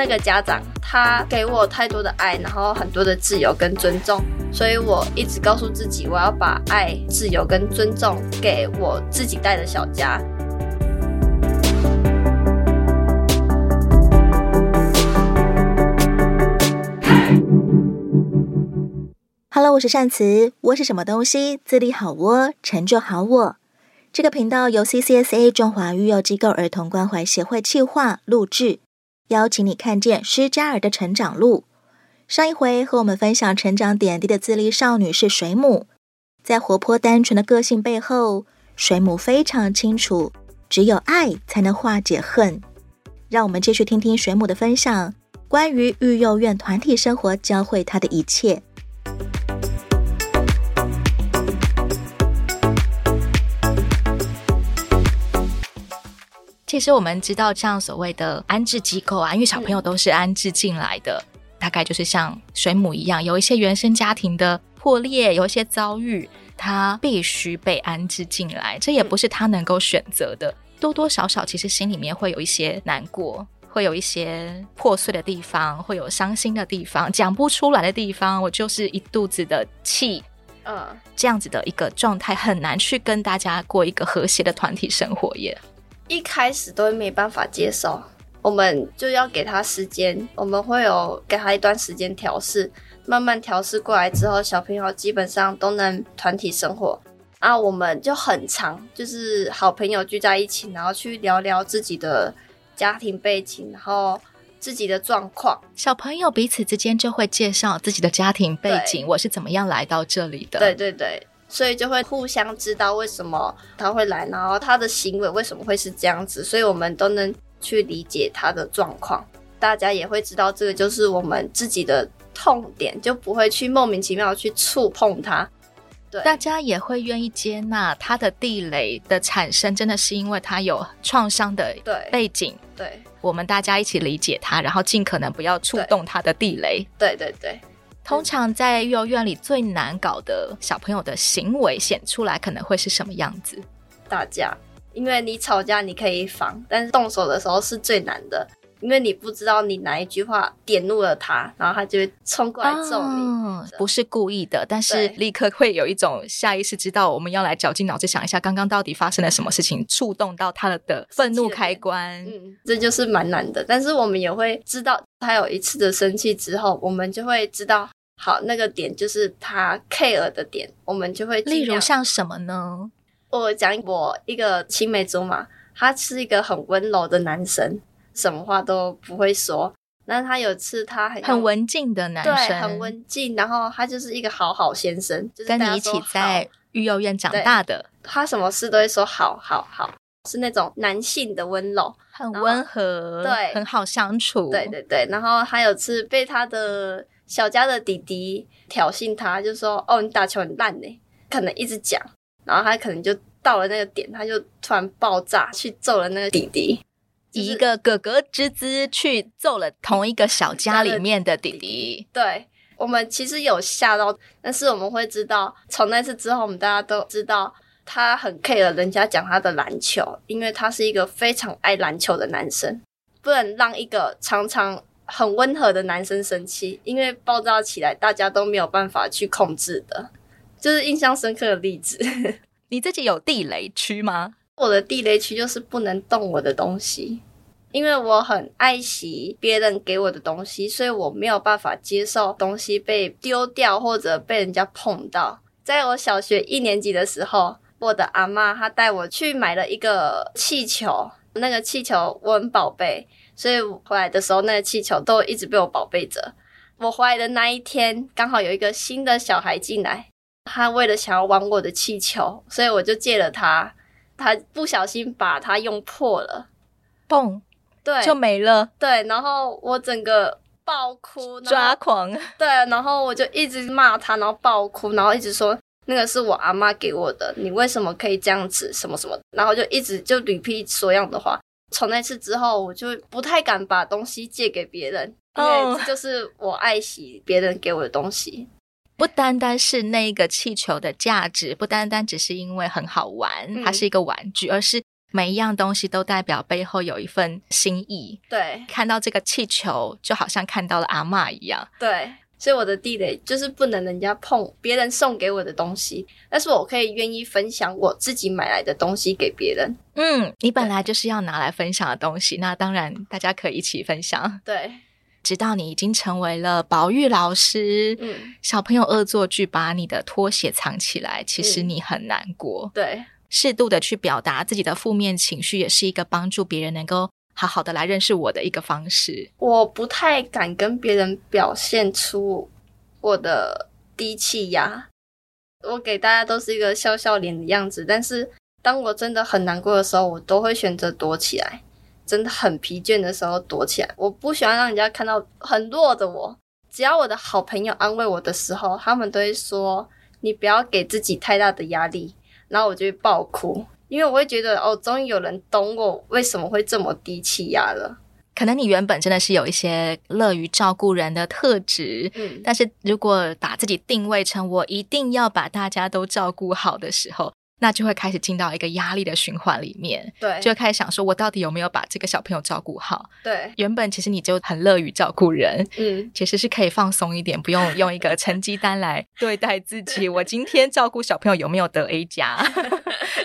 那个家长他给我太多的爱，然后很多的自由跟尊重，所以我一直告诉自己，我要把爱、自由跟尊重给我自己带的小家。Hello，我是善慈，窝是什么东西？自立好窝，成就好我。这个频道由 CCSA 中华育幼机构儿童关怀协会企划录制。邀请你看见施加尔的成长路。上一回和我们分享成长点滴的自立少女是水母，在活泼单纯的个性背后，水母非常清楚，只有爱才能化解恨。让我们继续听听水母的分享，关于育幼院团体生活教会她的一切。实我们知道，像所谓的安置机构啊，因为小朋友都是安置进来的，嗯、大概就是像水母一样，有一些原生家庭的破裂，有一些遭遇，他必须被安置进来，这也不是他能够选择的。多多少少，其实心里面会有一些难过，会有一些破碎的地方，会有伤心的地方，讲不出来的地方。我就是一肚子的气，嗯，这样子的一个状态，很难去跟大家过一个和谐的团体生活耶。一开始都没办法接受，我们就要给他时间，我们会有给他一段时间调试，慢慢调试过来之后，小朋友基本上都能团体生活。啊，我们就很常，就是好朋友聚在一起，然后去聊聊自己的家庭背景，然后自己的状况。小朋友彼此之间就会介绍自己的家庭背景，我是怎么样来到这里的。对对对。所以就会互相知道为什么他会来，然后他的行为为什么会是这样子，所以我们都能去理解他的状况。大家也会知道这个就是我们自己的痛点，就不会去莫名其妙去触碰他。对，大家也会愿意接纳他的地雷的产生，真的是因为他有创伤的背景。对，对，我们大家一起理解他，然后尽可能不要触动他的地雷。对对对。对通常在幼儿园里最难搞的小朋友的行为显出来，可能会是什么样子？打架，因为你吵架你可以防，但是动手的时候是最难的，因为你不知道你哪一句话点怒了他，然后他就会冲过来揍你。哦、不是故意的，但是立刻会有一种下意识知道我们要来绞尽脑汁想一下，刚刚到底发生了什么事情，触动到他的愤怒开关。嗯，这就是蛮难的，但是我们也会知道，他有一次的生气之后，我们就会知道。好，那个点就是他 care 的点，我们就会。例如像什么呢？我讲我一个青梅竹马，他是一个很温柔的男生，什么话都不会说。但是他有次他很很文静的男生，对，很文静。然后他就是一个好好先生，就是跟你一起在育幼院长大的。他什么事都会说好好好，是那种男性的温柔，很温和，对，很好相处。对对对。然后他有次被他的。小家的弟弟挑衅他，就说：“哦，你打球很烂呢。”可能一直讲，然后他可能就到了那个点，他就突然爆炸，去揍了那个弟弟，以一个哥哥之姿去揍了同一个小家里面的弟弟。对，我们其实有吓到，但是我们会知道，从那次之后，我们大家都知道他很 care 人家讲他的篮球，因为他是一个非常爱篮球的男生，不能让一个常常。很温和的男生生气，因为暴躁起来，大家都没有办法去控制的，就是印象深刻的例子。你自己有地雷区吗？我的地雷区就是不能动我的东西，因为我很爱惜别人给我的东西，所以我没有办法接受东西被丢掉或者被人家碰到。在我小学一年级的时候，我的阿嬷她带我去买了一个气球，那个气球我很宝贝。所以回来的时候，那个气球都一直被我宝贝着。我回来的那一天，刚好有一个新的小孩进来，他为了想要玩我的气球，所以我就借了他。他不小心把它用破了，嘣，对，就没了。对，然后我整个爆哭，抓狂。对，然后我就一直骂他，然后爆哭，然后一直说那个是我阿妈给我的，你为什么可以这样子？什么什么？然后就一直就屡批说样的话。从那次之后，我就不太敢把东西借给别人，因为这就是我爱惜别人给我的东西。不单单是那个气球的价值，不单单只是因为很好玩，嗯、它是一个玩具，而是每一样东西都代表背后有一份心意。对，看到这个气球，就好像看到了阿嬷一样。对，所以我的地雷就是不能人家碰别人送给我的东西，但是我可以愿意分享我自己买来的东西给别人。嗯，你本来就是要拿来分享的东西，那当然大家可以一起分享。对。直到你已经成为了保育老师，嗯，小朋友恶作剧把你的拖鞋藏起来，其实你很难过。嗯、对，适度的去表达自己的负面情绪，也是一个帮助别人能够好好的来认识我的一个方式。我不太敢跟别人表现出我的低气压，我给大家都是一个笑笑脸的样子，但是当我真的很难过的时候，我都会选择躲起来。真的很疲倦的时候躲起来，我不喜欢让人家看到很弱的我。只要我的好朋友安慰我的时候，他们都会说：“你不要给自己太大的压力。”然后我就会爆哭，因为我会觉得哦，终于有人懂我为什么会这么低气压了。可能你原本真的是有一些乐于照顾人的特质，嗯，但是如果把自己定位成我一定要把大家都照顾好的时候。那就会开始进到一个压力的循环里面，对，就会开始想说，我到底有没有把这个小朋友照顾好？对，原本其实你就很乐于照顾人，嗯，其实是可以放松一点，不用用一个成绩单来对待自己。我今天照顾小朋友有没有得 A 加？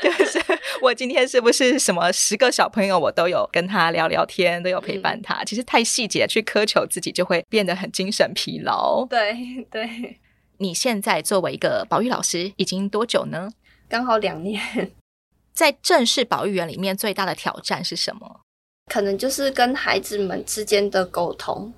就是我今天是不是什么十个小朋友我都有跟他聊聊天，都有陪伴他？嗯、其实太细节去苛求自己，就会变得很精神疲劳。对对，你现在作为一个保育老师，已经多久呢？刚好两年，在正式保育员里面，最大的挑战是什么？可能就是跟孩子们之间的沟通。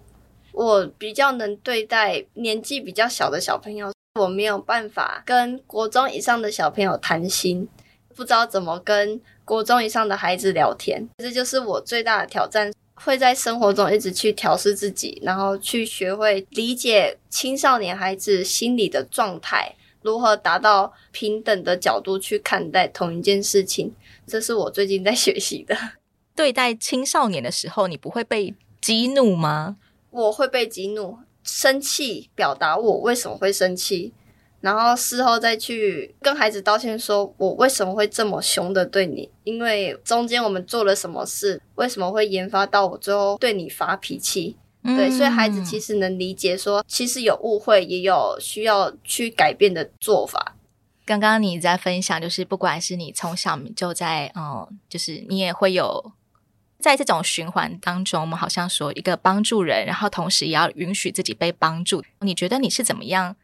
我比较能对待年纪比较小的小朋友，我没有办法跟国中以上的小朋友谈心，不知道怎么跟国中以上的孩子聊天。这就是我最大的挑战，会在生活中一直去调试自己，然后去学会理解青少年孩子心理的状态。如何达到平等的角度去看待同一件事情，这是我最近在学习的。对待青少年的时候，你不会被激怒吗？我会被激怒，生气，表达我为什么会生气，然后事后再去跟孩子道歉，说我为什么会这么凶的对你，因为中间我们做了什么事，为什么会研发到我最后对你发脾气。对，所以孩子其实能理解说，其实有误会，也有需要去改变的做法。刚刚你在分享，就是不管是你从小就在，嗯，就是你也会有在这种循环当中，我们好像说一个帮助人，然后同时也要允许自己被帮助。你觉得你是怎么样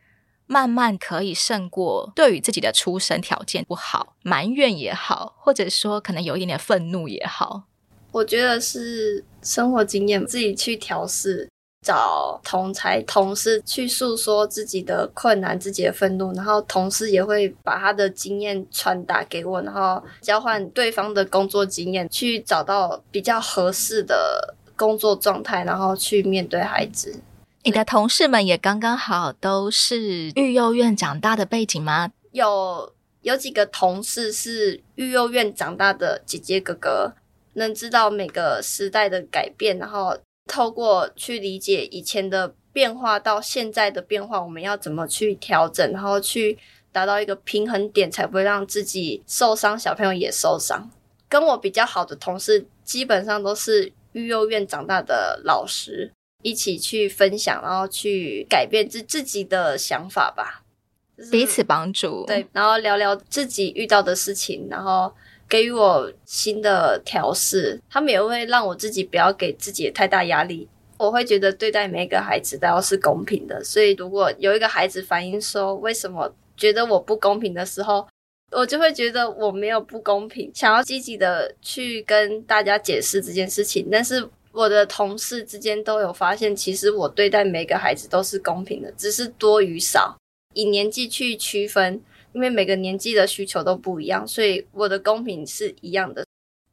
慢慢可以胜过对于自己的出生条件不好，埋怨也好，或者说可能有一点点愤怒也好？我觉得是生活经验，自己去调试，找同才同事去诉说自己的困难、自己的愤怒，然后同事也会把他的经验传达给我，然后交换对方的工作经验，去找到比较合适的工作状态，然后去面对孩子。你的同事们也刚刚好都是育幼院长大的背景吗？有有几个同事是育幼院长大的姐姐哥哥。能知道每个时代的改变，然后透过去理解以前的变化到现在的变化，我们要怎么去调整，然后去达到一个平衡点，才不会让自己受伤，小朋友也受伤。跟我比较好的同事，基本上都是育幼院长大的老师，一起去分享，然后去改变自自己的想法吧，彼此帮助。对，然后聊聊自己遇到的事情，然后。给予我新的调试，他们也会让我自己不要给自己太大压力。我会觉得对待每一个孩子都要是公平的，所以如果有一个孩子反映说为什么觉得我不公平的时候，我就会觉得我没有不公平，想要积极的去跟大家解释这件事情。但是我的同事之间都有发现，其实我对待每个孩子都是公平的，只是多与少，以年纪去区分。因为每个年纪的需求都不一样，所以我的公平是一样的。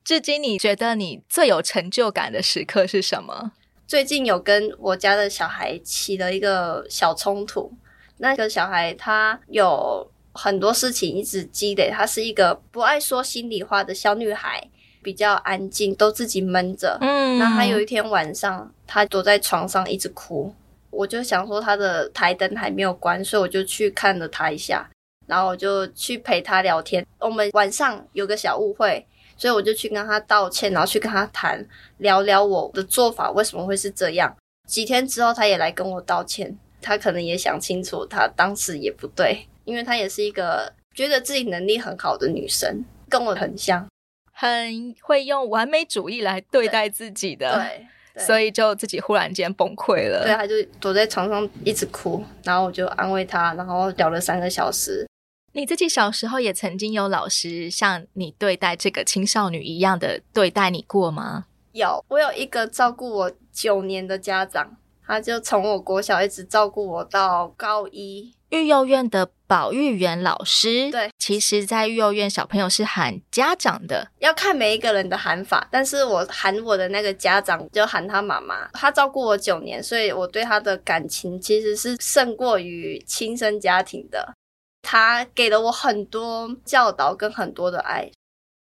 至今你觉得你最有成就感的时刻是什么？最近有跟我家的小孩起了一个小冲突。那个小孩他有很多事情一直积累，他是一个不爱说心里话的小女孩，比较安静，都自己闷着。嗯，那他有一天晚上，他躲在床上一直哭，我就想说他的台灯还没有关，所以我就去看了他一下。然后我就去陪他聊天。我们晚上有个小误会，所以我就去跟他道歉，然后去跟他谈，聊聊我的做法为什么会是这样。几天之后，他也来跟我道歉，他可能也想清楚，他当时也不对，因为他也是一个觉得自己能力很好的女生，跟我很像，很会用完美主义来对待自己的。对。所以就自己忽然间崩溃了，对，他就躲在床上一直哭，然后我就安慰他，然后聊了三个小时。你自己小时候也曾经有老师像你对待这个青少女一样的对待你过吗？有，我有一个照顾我九年的家长，他就从我国小一直照顾我到高一。育幼院的保育员老师，对，其实，在育幼院小朋友是喊家长的，要看每一个人的喊法。但是我喊我的那个家长，就喊他妈妈。他照顾我九年，所以我对他的感情其实是胜过于亲生家庭的。他给了我很多教导跟很多的爱，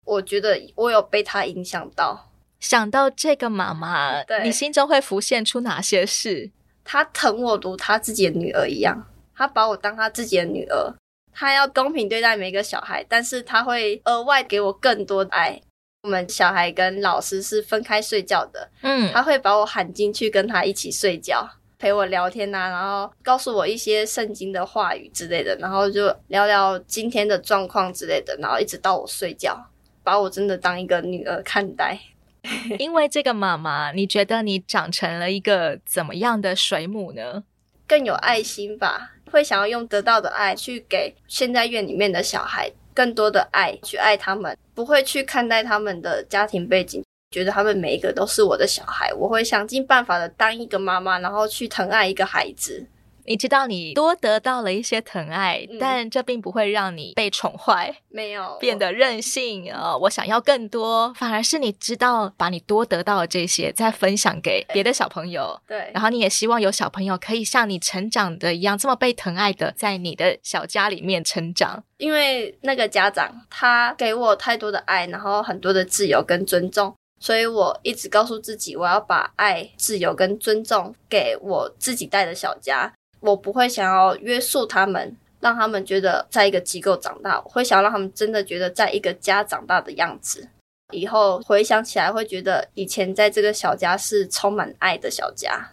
我觉得我有被他影响到。想到这个妈妈，对，你心中会浮现出哪些事？他疼我如他自己的女儿一样。他把我当他自己的女儿，他要公平对待每个小孩，但是他会额外给我更多的爱。我们小孩跟老师是分开睡觉的，嗯，他会把我喊进去跟他一起睡觉，陪我聊天啊，然后告诉我一些圣经的话语之类的，然后就聊聊今天的状况之类的，然后一直到我睡觉，把我真的当一个女儿看待。因为这个妈妈，你觉得你长成了一个怎么样的水母呢？更有爱心吧。会想要用得到的爱去给现在院里面的小孩更多的爱，去爱他们，不会去看待他们的家庭背景，觉得他们每一个都是我的小孩。我会想尽办法的当一个妈妈，然后去疼爱一个孩子。你知道你多得到了一些疼爱，嗯、但这并不会让你被宠坏，没有变得任性。呃，我想要更多，反而是你知道把你多得到的这些再分享给别的小朋友。对，然后你也希望有小朋友可以像你成长的一样，这么被疼爱的，在你的小家里面成长。因为那个家长他给我太多的爱，然后很多的自由跟尊重，所以我一直告诉自己，我要把爱、自由跟尊重给我自己带的小家。我不会想要约束他们，让他们觉得在一个机构长大。我会想让他们真的觉得在一个家长大的样子。以后回想起来，会觉得以前在这个小家是充满爱的小家。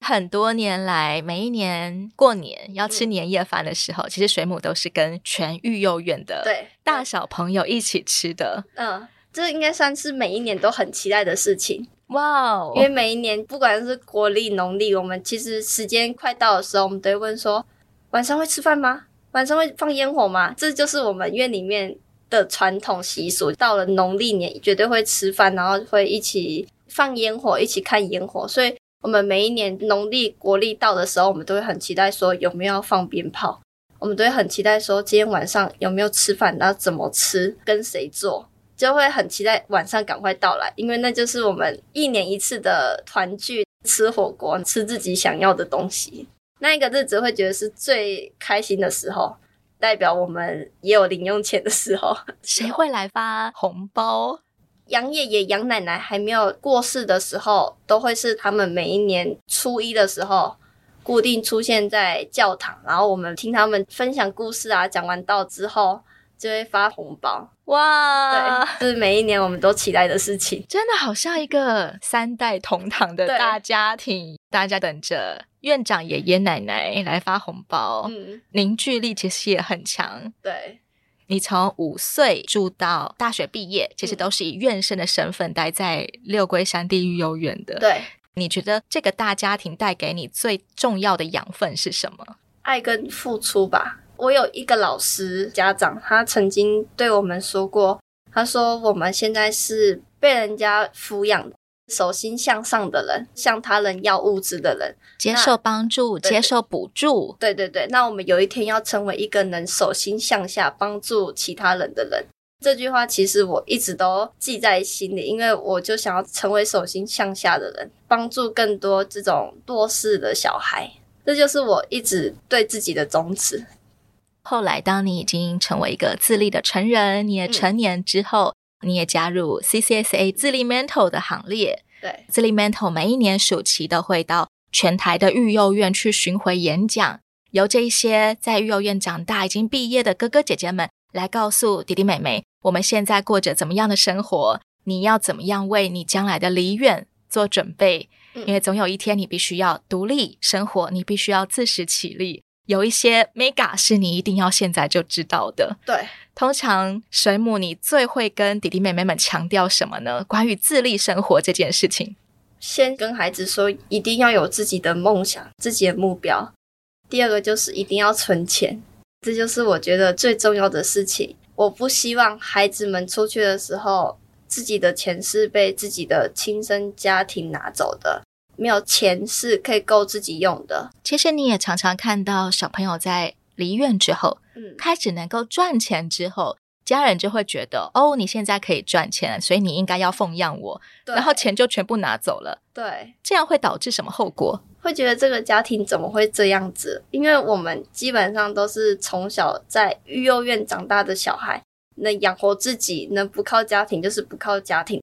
很多年来，每一年过年要吃年夜饭的时候，嗯、其实水母都是跟全育幼院的对大小朋友一起吃的。嗯，这应该算是每一年都很期待的事情。哇哦！因为每一年不管是国历、农历，我们其实时间快到的时候，我们都会问说：晚上会吃饭吗？晚上会放烟火吗？这就是我们院里面的传统习俗。到了农历年，绝对会吃饭，然后会一起放烟火，一起看烟火。所以，我们每一年农历、国历到的时候，我们都会很期待说有没有要放鞭炮。我们都会很期待说今天晚上有没有吃饭，然后怎么吃，跟谁做。就会很期待晚上赶快到来，因为那就是我们一年一次的团聚，吃火锅，吃自己想要的东西。那一个日子会觉得是最开心的时候，代表我们也有零用钱的时候。谁会来发红包？杨爷爷、杨奶奶还没有过世的时候，都会是他们每一年初一的时候固定出现在教堂，然后我们听他们分享故事啊，讲完道之后。就会发红包哇！对，就是每一年我们都期待的事情，真的好像一个三代同堂的大家庭，大家等着院长爷爷奶奶来发红包，嗯，凝聚力其实也很强。对，你从五岁住到大学毕业，其实都是以院生的身份待在六龟山地狱幼园的。对，你觉得这个大家庭带给你最重要的养分是什么？爱跟付出吧。我有一个老师家长，他曾经对我们说过，他说我们现在是被人家抚养、手心向上的人，向他人要物质的人，接受帮助、接受补助。对对对，那我们有一天要成为一个能手心向下帮助其他人的人。这句话其实我一直都记在心里，因为我就想要成为手心向下的人，帮助更多这种弱势的小孩。这就是我一直对自己的宗旨。后来，当你已经成为一个自立的成人，你也成年之后，嗯、你也加入 CCSA 自立 Mentor 的行列。对，自立 Mentor 每一年暑期都会到全台的育幼院去巡回演讲，由这一些在育幼院长大、已经毕业的哥哥姐姐们来告诉弟弟妹妹，我们现在过着怎么样的生活？你要怎么样为你将来的离院做准备？因为总有一天你必须要独立生活，你必须要自食其力。有一些 mega 是你一定要现在就知道的。对，通常水母，你最会跟弟弟妹妹们强调什么呢？关于自立生活这件事情，先跟孩子说，一定要有自己的梦想、自己的目标。第二个就是一定要存钱，这就是我觉得最重要的事情。我不希望孩子们出去的时候，自己的钱是被自己的亲生家庭拿走的。没有钱是可以够自己用的。其实你也常常看到小朋友在离院之后，嗯，开始能够赚钱之后，家人就会觉得，哦，你现在可以赚钱，所以你应该要奉养我，然后钱就全部拿走了。对，这样会导致什么后果？会觉得这个家庭怎么会这样子？因为我们基本上都是从小在育幼院长大的小孩，能养活自己，能不靠家庭就是不靠家庭，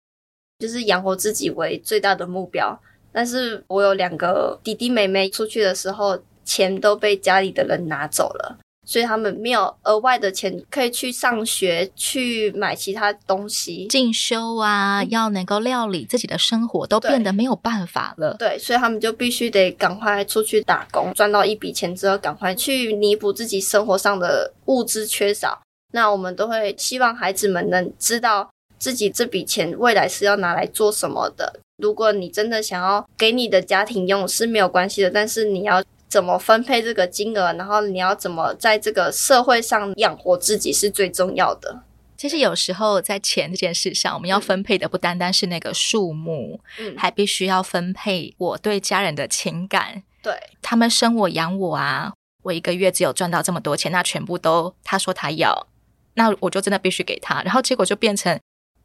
就是养活自己为最大的目标。但是我有两个弟弟妹妹，出去的时候钱都被家里的人拿走了，所以他们没有额外的钱可以去上学、去买其他东西、进修啊，要能够料理自己的生活，都变得没有办法了。对，所以他们就必须得赶快出去打工，赚到一笔钱之后，赶快去弥补自己生活上的物资缺少。那我们都会希望孩子们能知道自己这笔钱未来是要拿来做什么的。如果你真的想要给你的家庭用是没有关系的，但是你要怎么分配这个金额，然后你要怎么在这个社会上养活自己是最重要的。其实有时候在钱这件事上，我们要分配的不单单是那个数目，嗯，还必须要分配我对家人的情感。对，他们生我养我啊，我一个月只有赚到这么多钱，那全部都他说他要，那我就真的必须给他，然后结果就变成。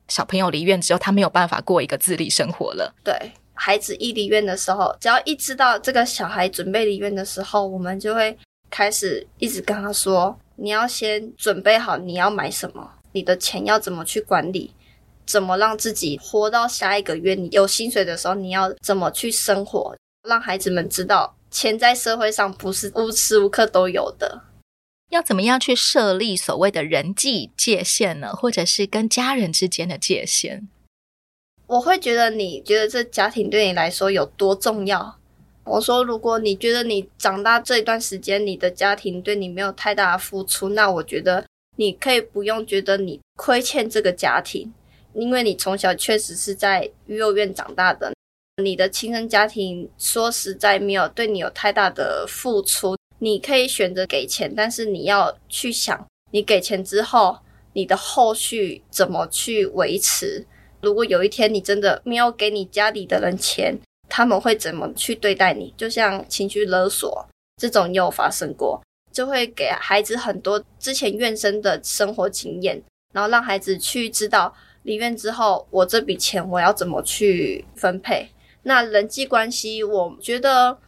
小朋友离院之后，他没有办法过一个自立生活了。对，孩子一离院的时候，只要一知道这个小孩准备离院的时候，我们就会开始一直跟他说：“你要先准备好你要买什么，你的钱要怎么去管理，怎么让自己活到下一个月。你有薪水的时候，你要怎么去生活，让孩子们知道钱在社会上不是无时无刻都有的。”要怎么样去设立所谓的人际界限呢？或者是跟家人之间的界限？我会觉得，你觉得这家庭对你来说有多重要？我说，如果你觉得你长大这一段时间，你的家庭对你没有太大的付出，那我觉得你可以不用觉得你亏欠这个家庭，因为你从小确实是在育幼院长大的，你的亲生家庭说实在没有对你有太大的付出。你可以选择给钱，但是你要去想，你给钱之后，你的后续怎么去维持？如果有一天你真的没有给你家里的人钱，他们会怎么去对待你？就像情绪勒索这种也有发生过，就会给孩子很多之前怨声的生活经验，然后让孩子去知道离院之后，我这笔钱我要怎么去分配。那人际关系，我觉得。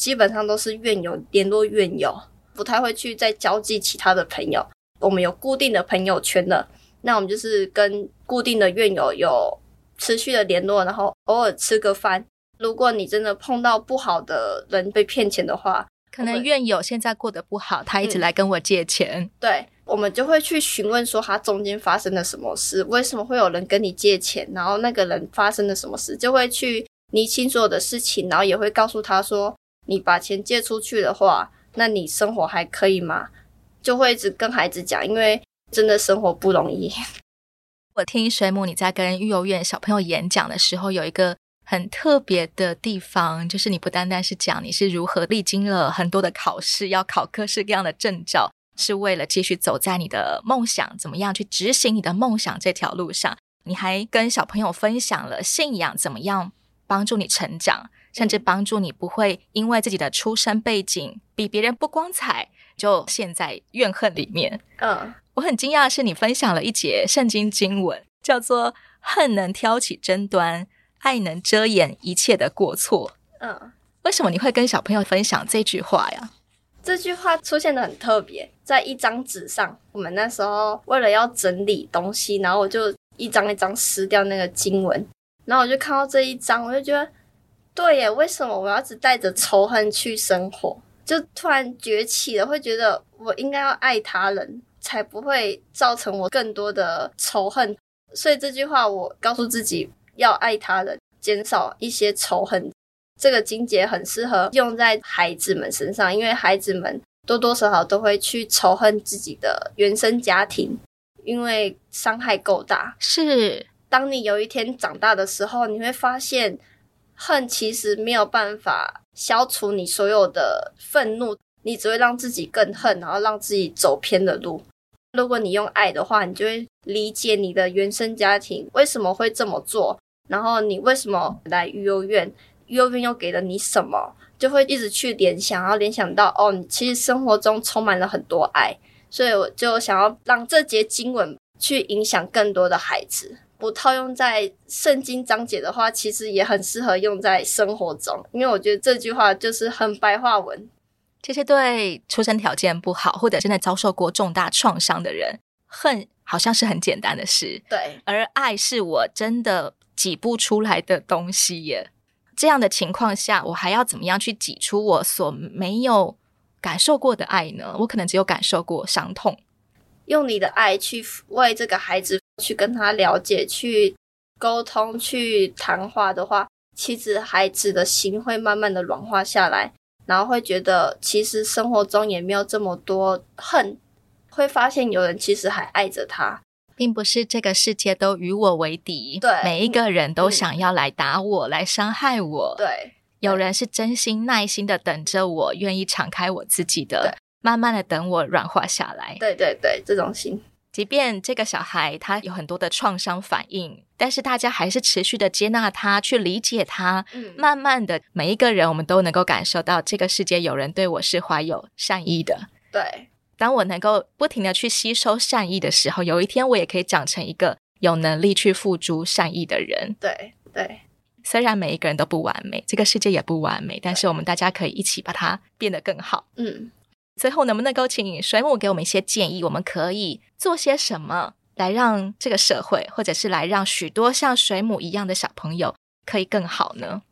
基本上都是院友联络院友，不太会去再交际其他的朋友。我们有固定的朋友圈的，那我们就是跟固定的院友有持续的联络，然后偶尔吃个饭。如果你真的碰到不好的人被骗钱的话，可能院友现在过得不好，他一直来跟我借钱。嗯，对，我们就会去询问说他中间发生了什么事，为什么会有人跟你借钱，然后那个人发生了什么事，就会去厘清所有的事情，然后也会告诉他说。你把钱借出去的话，那你生活还可以吗？就会一直跟孩子讲，因为真的生活不容易。我听水母你在跟育幼院小朋友演讲的时候，有一个很特别的地方，就是你不单单是讲你是如何历经了很多的考试，要考各式各样的证照，是为了继续走在你的梦想，怎么样去执行你的梦想这条路上，你还跟小朋友分享了信仰怎么样帮助你成长。甚至帮助你不会因为自己的出身背景比别人不光彩，就陷在怨恨里面。嗯，我很惊讶的是，你分享了一节圣经经文，叫做“恨能挑起争端，爱能遮掩一切的过错”。嗯，为什么你会跟小朋友分享这句话呀？这句话出现的很特别，在一张纸上。我们那时候为了要整理东西，然后我就一张一张撕掉那个经文，然后我就看到这一张，我就觉得。对耶，为什么我要只带着仇恨去生活？就突然崛起了，会觉得我应该要爱他人，才不会造成我更多的仇恨。所以这句话我告诉自己要爱他人，减少一些仇恨。这个金节很适合用在孩子们身上，因为孩子们多多少少都会去仇恨自己的原生家庭，因为伤害够大。是，当你有一天长大的时候，你会发现，恨其实没有办法消除你所有的愤怒，你只会让自己更恨，然后让自己走偏的路。如果你用爱的话，你就会理解你的原生家庭为什么会这么做，然后你为什么来育幼院。幼儿园又给了你什么，就会一直去联想，然后联想到哦，你其实生活中充满了很多爱，所以我就想要让这节经文去影响更多的孩子。不套用在圣经章节的话，其实也很适合用在生活中，因为我觉得这句话就是很白话文。这些对出生条件不好或者真的遭受过重大创伤的人，恨好像是很简单的事，对，而爱是我真的挤不出来的东西耶。这样的情况下，我还要怎么样去挤出我所没有感受过的爱呢？我可能只有感受过伤痛。用你的爱去为这个孩子去跟他了解、去沟通、去谈话的话，其实孩子的心会慢慢的软化下来，然后会觉得其实生活中也没有这么多恨，会发现有人其实还爱着他。并不是这个世界都与我为敌，对，每一个人都想要来打我、嗯、来伤害我。对，有人是真心耐心的等着我，愿意敞开我自己的，慢慢的等我软化下来。对对对，这种心，即便这个小孩他有很多的创伤反应，但是大家还是持续的接纳他，去理解他。嗯，慢慢的，每一个人我们都能够感受到这个世界有人对我是怀有善意的。对。当我能够不停的去吸收善意的时候，有一天我也可以长成一个有能力去付诸善意的人。对对，虽然每一个人都不完美，这个世界也不完美，但是我们大家可以一起把它变得更好。嗯，最后能不能够请水母给我们一些建议？我们可以做些什么来让这个社会，或者是来让许多像水母一样的小朋友可以更好呢？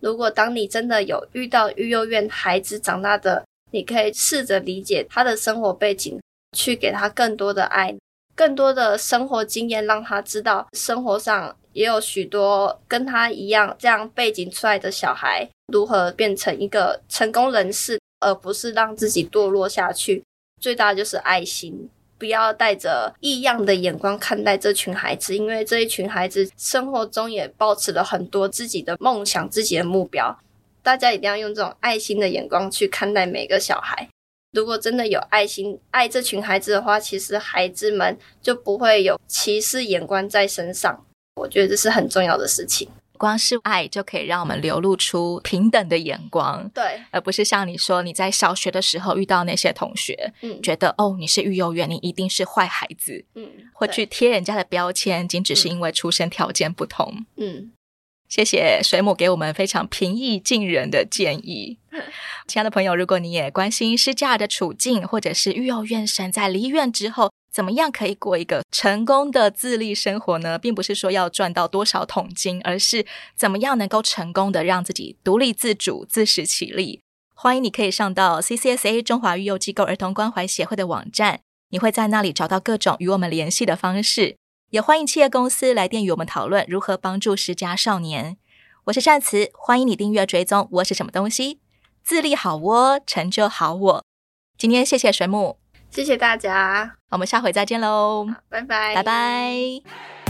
如果当你真的有遇到育幼院孩子长大的，你可以试着理解他的生活背景，去给他更多的爱，更多的生活经验，让他知道生活上也有许多跟他一样这样背景出来的小孩，如何变成一个成功人士，而不是让自己堕落下去。最大的就是爱心，不要带着异样的眼光看待这群孩子，因为这一群孩子生活中也抱持了很多自己的梦想、自己的目标。大家一定要用这种爱心的眼光去看待每个小孩。如果真的有爱心爱这群孩子的话，其实孩子们就不会有歧视眼光在身上。我觉得这是很重要的事情。光是爱就可以让我们流露出平等的眼光，对，而不是像你说你在小学的时候遇到那些同学，嗯，觉得哦你是育幼院，你一定是坏孩子，嗯，或去贴人家的标签，仅只是因为出生条件不同，嗯。谢谢水母给我们非常平易近人的建议。亲爱的朋友，如果你也关心失家的处境，或者是育幼院生在离院之后怎么样可以过一个成功的自立生活呢？并不是说要赚到多少桶金，而是怎么样能够成功的让自己独立自主、自食其力。欢迎你可以上到 CCSA 中华育幼机构儿童关怀协会的网站，你会在那里找到各种与我们联系的方式。也欢迎企业公司来电与我们讨论如何帮助失家少年。我是善慈，欢迎你订阅追踪我是什么东西，自立好我，成就好我。今天谢谢水母，谢谢大家，我们下回再见喽，拜拜，拜拜。